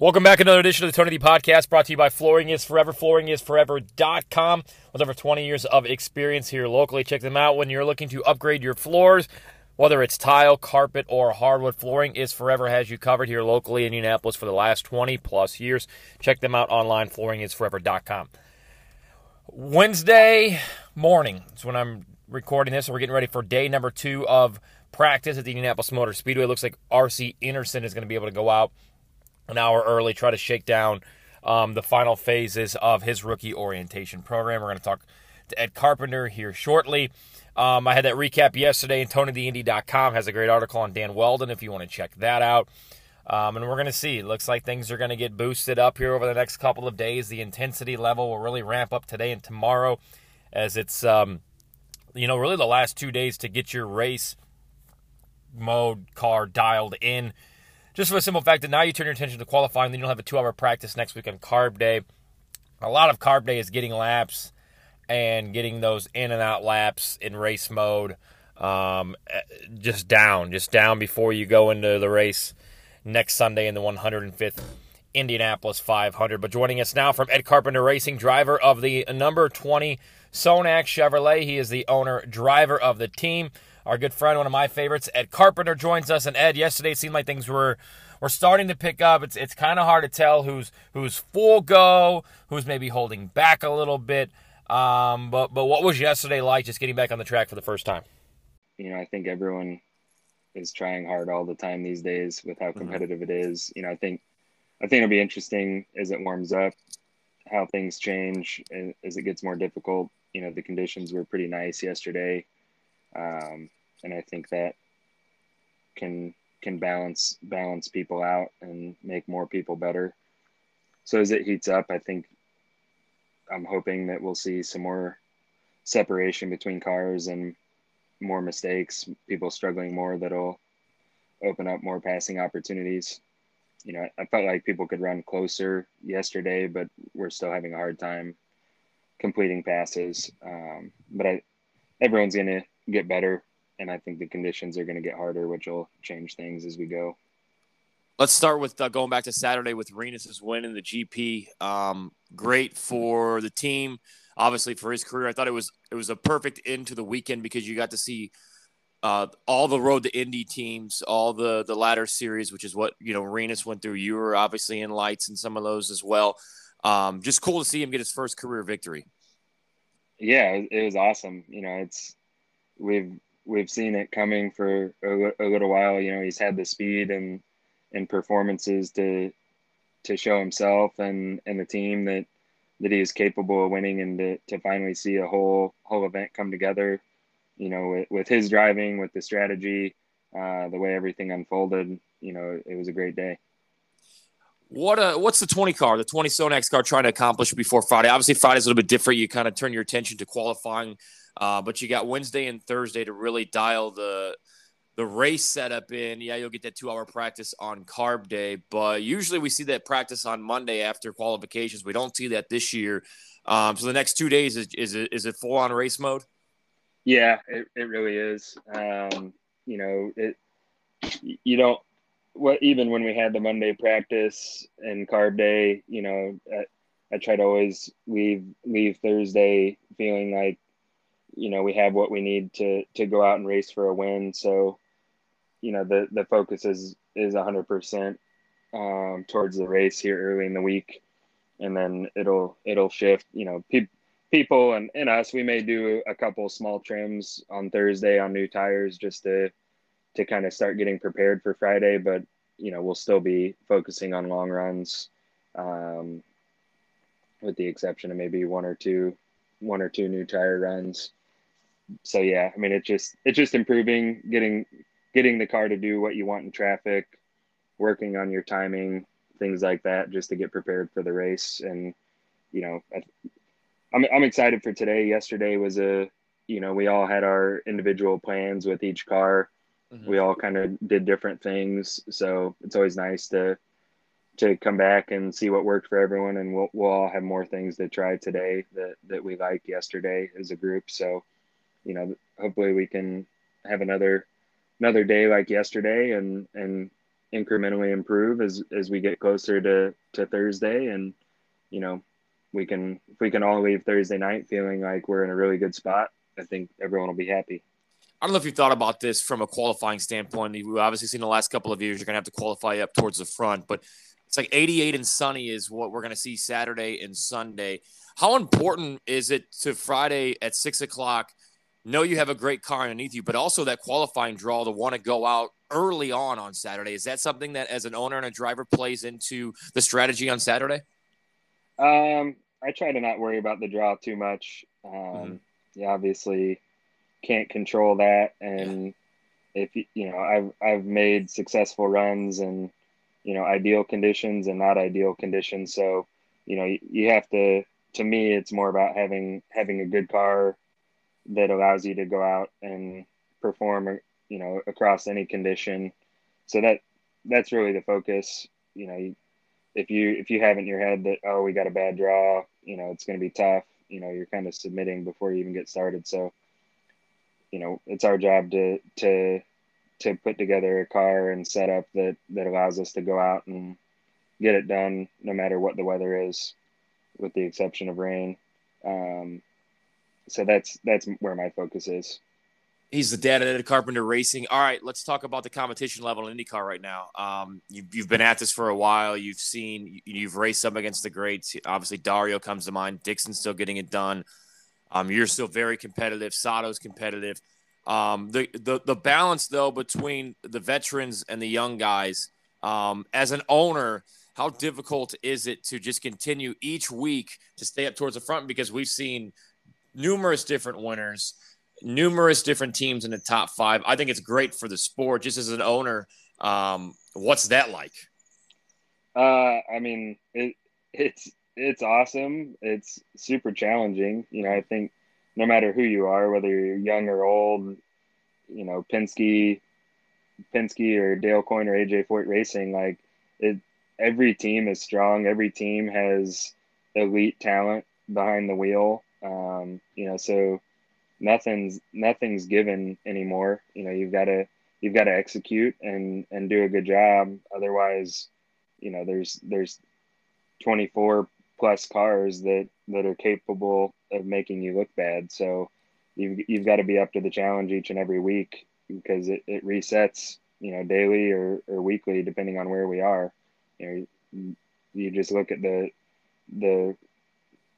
Welcome back. To another edition of the Tony D Podcast brought to you by Flooring is Forever. FlooringIsForever.com with over 20 years of experience here locally. Check them out when you're looking to upgrade your floors, whether it's tile, carpet, or hardwood. Flooring is Forever has you covered here locally in Indianapolis for the last 20 plus years. Check them out online, FlooringIsForever.com. Wednesday morning is when I'm recording this, we're getting ready for day number two of practice at the Indianapolis Motor Speedway. It looks like RC Enerson is going to be able to go out an hour early, try to shake down um, the final phases of his rookie orientation program. We're going to talk to Ed Carpenter here shortly. Um, I had that recap yesterday, and TonyTheIndy.com has a great article on Dan Wheldon if you want to check that out. Um, and we're going to see. It looks like things are going to get boosted up here over the next couple of days. The intensity level will really ramp up today and tomorrow as it's, um, you know, really the last two days to get your race mode car dialed in just for the simple fact that now you turn your attention to qualifying, then you don't have a two hour practice next week on carb day. A lot of carb day is getting laps and getting those in and out laps in race mode um, just down, just down before you go into the race next Sunday in the 105th Indianapolis 500. But joining us now from Ed Carpenter Racing, driver of the number 20 Sonax Chevrolet. He is the owner, driver of the team our good friend, one of my favorites, Ed Carpenter, joins us. And Ed, yesterday it seemed like things were were starting to pick up. It's it's kind of hard to tell who's who's full go, who's maybe holding back a little bit. Um, but but what was yesterday like? Just getting back on the track for the first time. You know, I think everyone is trying hard all the time these days with how mm-hmm. competitive mm-hmm. it is. You know, I think I think it'll be interesting as it warms up, how things change as it gets more difficult. You know, the conditions were pretty nice yesterday. Um, and I think that can can balance balance people out and make more people better. So as it heats up, I think I'm hoping that we'll see some more separation between cars and more mistakes, people struggling more that'll open up more passing opportunities. You know, I felt like people could run closer yesterday, but we're still having a hard time completing passes. Um, but I, everyone's going to get better, and I think the conditions are going to get harder, which will change things as we go. Let's start with uh, going back to Saturday with Rinus's win in the GP. Um, great for the team, obviously for his career. I thought it was it was a perfect end to the weekend because you got to see uh, all the road to Indy teams, all the the ladder series, which is what you know Rinus went through. You were obviously in lights and some of those as well. Um, just cool to see him get his first career victory. Yeah, it was awesome. You know, it's we've we've seen it coming for a, a, little while. You know, he's had the speed and and performances to to show himself and and the team that that he is capable of winning, and to, to finally see a whole whole event come together. You know, with, with his driving, with the strategy, uh, the way everything unfolded. You know, it was a great day. What uh, what's the 20 car, the 20 Sonax car trying to accomplish before Friday? Obviously, Friday's a little bit different. You kind of turn your attention to qualifying uh, but you got Wednesday and Thursday to really dial the the race setup in. Yeah, you'll get that two hour practice on carb day, but usually we see that practice on Monday after qualifications. We don't see that this year. Um, so the next two days is is it, is it full on race mode? Yeah, it, it really is. Um, you know, it you don't what even when we had the Monday practice and carb day, you know, I, I try to always leave leave Thursday feeling like you know we have what we need to to go out and race for a win. So, you know the the focus is is hundred percent um, towards the race here early in the week, and then it'll it'll shift. You know, pe- people and, and us, we may do a couple small trims on Thursday on new tires just to to kind of start getting prepared for Friday, but you know we'll still be focusing on long runs, um, with the exception of maybe one or two one or two new tire runs so yeah, I mean, it's just it's just improving, getting getting the car to do what you want in traffic, working on your timing, things like that, just to get prepared for the race. And you know, I'm I'm excited for today. Yesterday was a you know we all had our individual plans with each car. Mm-hmm. We all kind of did different things, so it's always nice to to come back and see what worked for everyone and we'll, we'll all have more things to try today that, that we liked yesterday as a group so you know, hopefully we can have another another day like yesterday and and incrementally improve as as we get closer to to Thursday, and you know, we can if we can all leave Thursday night feeling like we're in a really good spot. I think everyone will be happy. I don't know if you've thought about this from a qualifying standpoint. We've obviously seen the last couple of years you're going to have to qualify up towards the front, but it's like 88 and sunny is what we're going to see Saturday and Sunday. How important is it to Friday at six o'clock? Know you have a great car underneath you, but also that qualifying draw to want to go out early on on Saturday. Is that something that, as an owner and a driver, plays into the strategy on Saturday? Um, I try to not worry about the draw too much. Um, mm-hmm. Yeah, obviously can't control that, and if you know, I've I've made successful runs and you know ideal conditions and not ideal conditions. So you know, you, you have to. To me, it's more about having having a good car that allows you to go out and perform, you know, across any condition. So that that's really the focus. You know, if you if you have in your head that oh we got a bad draw, you know, it's going to be tough. You know, you're kind of submitting before you even get started. So, you know, it's our job to to to put together a car and setup that that allows us to go out and get it done no matter what the weather is, with the exception of rain. Um, so that's that's where my focus is. He's the dad of Carpenter Racing. All right, let's talk about the competition level in IndyCar right now. Um, you, have been at this for a while. You've seen, you've raced up against the greats. Obviously, Dario comes to mind. Dixon's still getting it done. Um, you're still very competitive. Sato's competitive. Um, the, the the balance though between the veterans and the young guys. Um, as an owner, how difficult is it to just continue each week to stay up towards the front? Because we've seen numerous different winners, numerous different teams in the top five. I think it's great for the sport. Just as an owner, um, what's that like? Uh, I mean, it, it's it's awesome. It's super challenging. You know, I think no matter who you are, whether you're young or old, you know, Penske, Penske or Dale Coyne or AJ Foyt Racing, like it. Every team is strong. Every team has elite talent behind the wheel. Um, you know, so nothing's nothing's given anymore. You know, you've got to you've got to execute and and do a good job. Otherwise, you know, there's there's 24 plus cars that that are capable of making you look bad. So you've you've got to be up to the challenge each and every week because it, it resets, you know, daily or, or weekly depending on where we are. You know, you just look at the the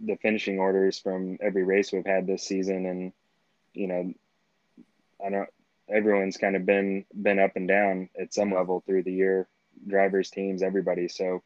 the finishing orders from every race we've had this season, and you know, I don't. Everyone's kind of been been up and down at some level through the year, drivers, teams, everybody. So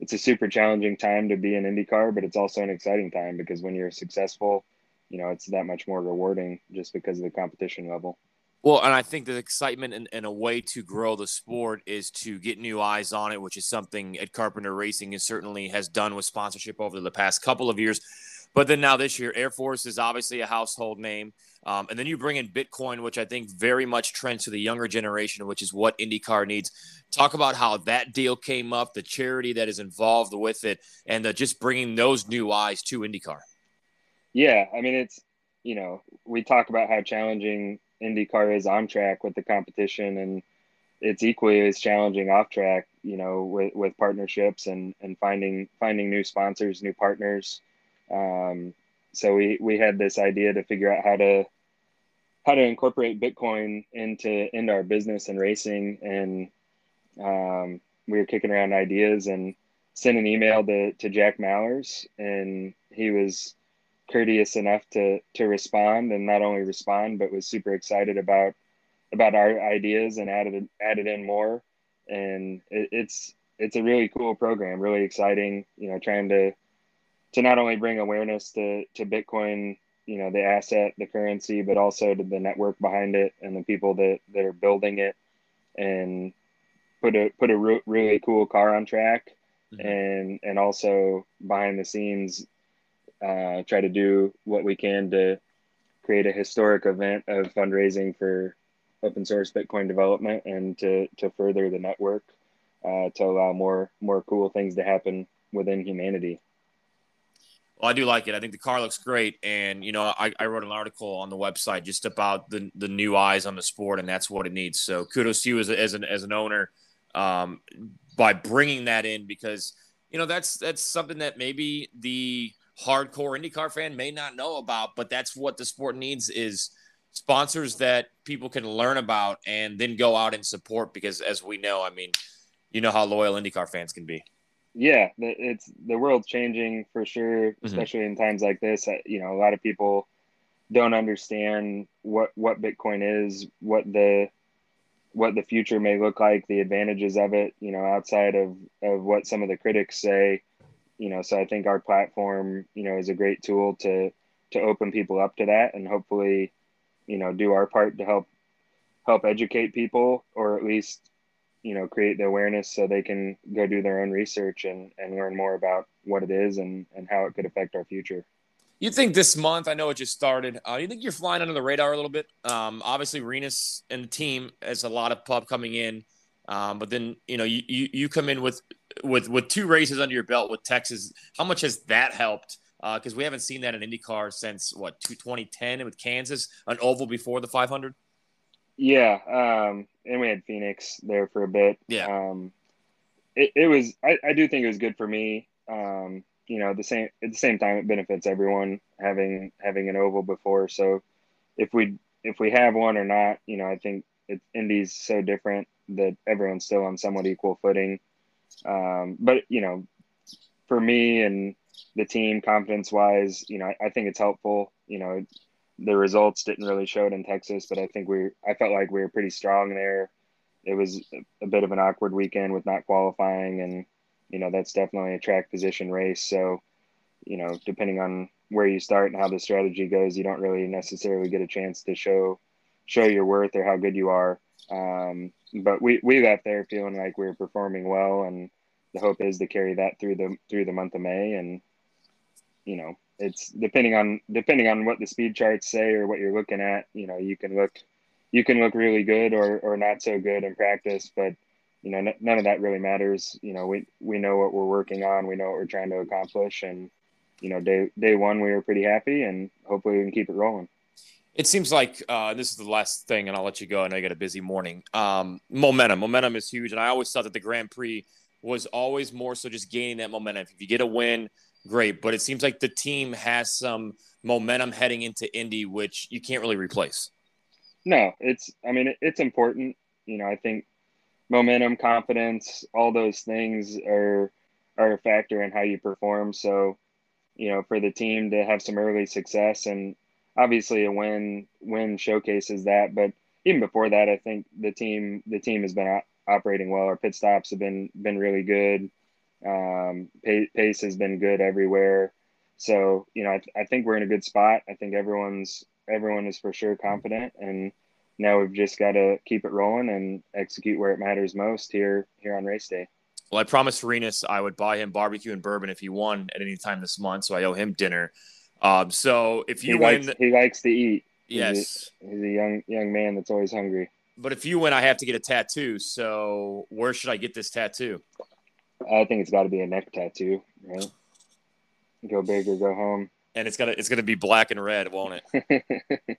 it's a super challenging time to be in IndyCar, but it's also an exciting time because when you're successful, you know, it's that much more rewarding just because of the competition level. Well, and I think the excitement and, and, a way to grow the sport is to get new eyes on it, which is something Ed Carpenter Racing is certainly has done with sponsorship over the past couple of years. But then now this year, Air Force is obviously a household name. Um, and then you bring in Bitcoin, which I think very much trends to the younger generation, which is what IndyCar needs. Talk about how that deal came up, the charity that is involved with it, and just bringing those new eyes to IndyCar. Yeah, I mean, it's, you know, we talk about how challenging IndyCar is on track with the competition, and it's equally as challenging off track. You know, with, with partnerships and and finding finding new sponsors, new partners. Um, so we we had this idea to figure out how to how to incorporate Bitcoin into into our business and racing, and um, we were kicking around ideas and sent an email to to Jack Mallers, and he was courteous enough to to respond and not only respond but was super excited about about our ideas and added added in more. And it, it's it's a really cool program really exciting you know trying to to not only bring awareness to to bitcoin you know the asset the currency but also to the network behind it and the people that that are building it and put a put a re- really cool car on track mm-hmm. and and also behind the scenes uh, try to do what we can to create a historic event of fundraising for open source Bitcoin development and to, to further the network uh, to allow more more cool things to happen within humanity. Well, I do like it. I think the car looks great, and you know, I, I wrote an article on the website just about the the new eyes on the sport, and that's what it needs. So, kudos to you as, as an as an owner um, by bringing that in because you know that's that's something that maybe the hardcore IndyCar fan may not know about, but that's what the sport needs is sponsors that people can learn about and then go out and support because as we know, I mean, you know how loyal IndyCar fans can be. Yeah, it's the world's changing for sure, mm-hmm. especially mm-hmm. in times like this. You know, a lot of people don't understand what what Bitcoin is, what the what the future may look like, the advantages of it, you know, outside of, of what some of the critics say, you know, so I think our platform, you know, is a great tool to, to open people up to that and hopefully, you know, do our part to help, help educate people or at least, you know, create the awareness so they can go do their own research and, and learn more about what it is and, and how it could affect our future. You think this month? I know it just started. Uh, you think you're flying under the radar a little bit? Um, obviously, Rinus and the team has a lot of pub coming in, um, but then you know you, you, you come in with with with two races under your belt with Texas. How much has that helped? Because uh, we haven't seen that in IndyCar since what 2010 with Kansas, an oval before the 500. Yeah, um, and we had Phoenix there for a bit. Yeah, um, it, it was. I, I do think it was good for me. Um, you know, the same at the same time, it benefits everyone having having an oval before. So if we if we have one or not, you know, I think it, Indy's so different that everyone's still on somewhat equal footing. Um, but you know, for me and the team, confidence wise, you know, I, I think it's helpful. You know, the results didn't really show it in Texas, but I think we I felt like we were pretty strong there. It was a bit of an awkward weekend with not qualifying and you know that's definitely a track position race. So, you know, depending on where you start and how the strategy goes, you don't really necessarily get a chance to show show your worth or how good you are. Um, but we we left there feeling like we were performing well, and the hope is to carry that through the through the month of May. And you know, it's depending on depending on what the speed charts say or what you're looking at. You know, you can look you can look really good or or not so good in practice, but you know, n- none of that really matters. You know, we we know what we're working on, we know what we're trying to accomplish, and you know, day day one we were pretty happy, and hopefully we can keep it rolling. It seems like uh, this is the last thing, and I'll let you go. I know you got a busy morning. Um, momentum, momentum is huge, and I always thought that the Grand Prix was always more so just gaining that momentum. If you get a win, great, but it seems like the team has some momentum heading into Indy, which you can't really replace. No, it's. I mean, it's important. You know, I think momentum, confidence, all those things are are a factor in how you perform. So, you know, for the team to have some early success and obviously a win win showcases that, but even before that, I think the team the team has been operating well. Our pit stops have been been really good. Um, pace has been good everywhere. So, you know, I, I think we're in a good spot. I think everyone's everyone is for sure confident and now we've just got to keep it rolling and execute where it matters most here here on race day. Well, I promised Rinus I would buy him barbecue and bourbon if he won at any time this month, so I owe him dinner. Um, so if you he win, likes, he likes to eat. Yes, he's a, he's a young young man that's always hungry. But if you win, I have to get a tattoo. So where should I get this tattoo? I think it's got to be a neck tattoo, right? Go big or go home. And it's gonna it's gonna be black and red, won't it?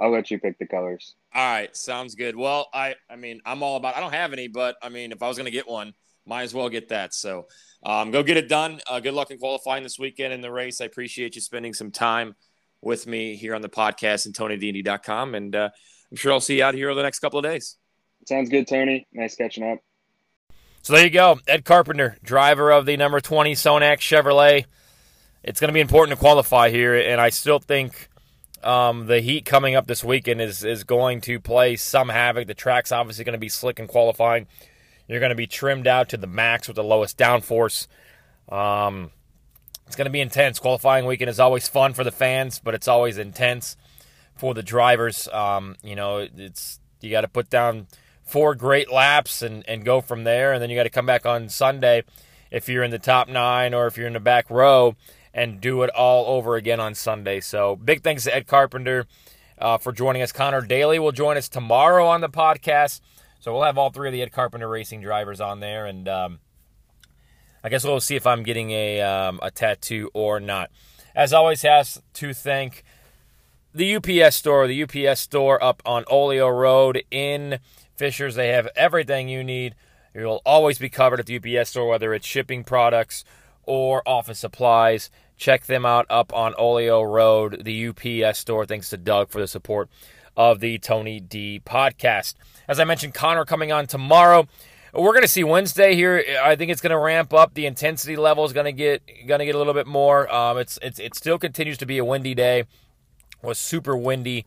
I'll let you pick the colors. All right, sounds good. Well, I I mean, I'm all about. I don't have any, but I mean, if I was going to get one, might as well get that. So, um, go get it done. Uh, good luck in qualifying this weekend in the race. I appreciate you spending some time with me here on the podcast and TonyDindy.com, and uh, I'm sure I'll see you out here over the next couple of days. Sounds good, Tony. Nice catching up. So there you go, Ed Carpenter, driver of the number 20 Sonax Chevrolet. It's going to be important to qualify here, and I still think um, the heat coming up this weekend is is going to play some havoc. The track's obviously going to be slick and qualifying. You're going to be trimmed out to the max with the lowest downforce. Um, it's going to be intense. Qualifying weekend is always fun for the fans, but it's always intense for the drivers. Um, you know, it's you got to put down four great laps and, and go from there, and then you got to come back on Sunday if you're in the top nine or if you're in the back row and do it all over again on Sunday. So big thanks to Ed Carpenter uh, for joining us. Connor Daly will join us tomorrow on the podcast. So we'll have all three of the Ed Carpenter racing drivers on there, and um, I guess we'll see if I'm getting a um, a tattoo or not. As always, has to thank the UPS store, the UPS store up on Olio Road in Fishers. They have everything you need You'll always be covered at the UPS store, whether it's shipping products or office supplies. Check them out up on Olio Road, the UPS store. Thanks to Doug for the support of the Tony D podcast. As I mentioned, Connor coming on tomorrow. We're going to see Wednesday here. I think it's going to ramp up. The intensity level is going to get going to get a little bit more. Um, it's it's it still continues to be a windy day. It was super windy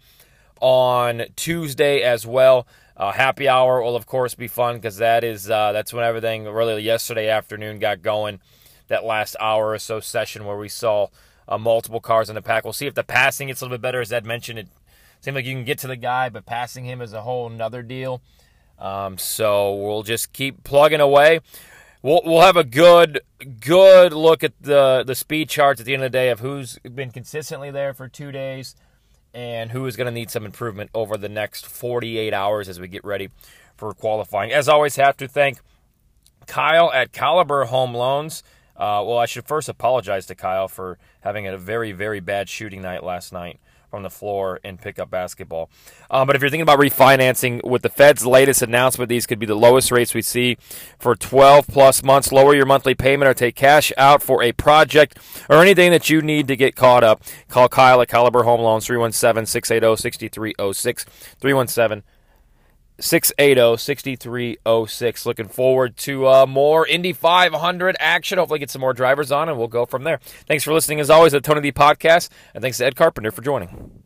on Tuesday as well. Uh, happy hour will of course be fun because that is uh, that's when everything really yesterday afternoon got going. That last hour or so session where we saw uh, multiple cars in the pack. We'll see if the passing gets a little bit better. As Ed mentioned, it seemed like you can get to the guy, but passing him is a whole nother deal. Um, so we'll just keep plugging away. We'll, we'll have a good good look at the the speed charts at the end of the day of who's been consistently there for two days and who is going to need some improvement over the next 48 hours as we get ready for qualifying. As always, have to thank Kyle at Caliber Home Loans. Uh, well, I should first apologize to Kyle for having a very, very bad shooting night last night from the floor in pickup basketball. Um, but if you're thinking about refinancing with the Fed's latest announcement, these could be the lowest rates we see for 12 plus months. Lower your monthly payment or take cash out for a project or anything that you need to get caught up. Call Kyle at Caliber Home Loans 317 680 6306 317 680-6306. Looking forward to uh, more Indy 500 action. Hopefully get some more drivers on, and we'll go from there. Thanks for listening, as always, to Tony D Podcast, and thanks to Ed Carpenter for joining.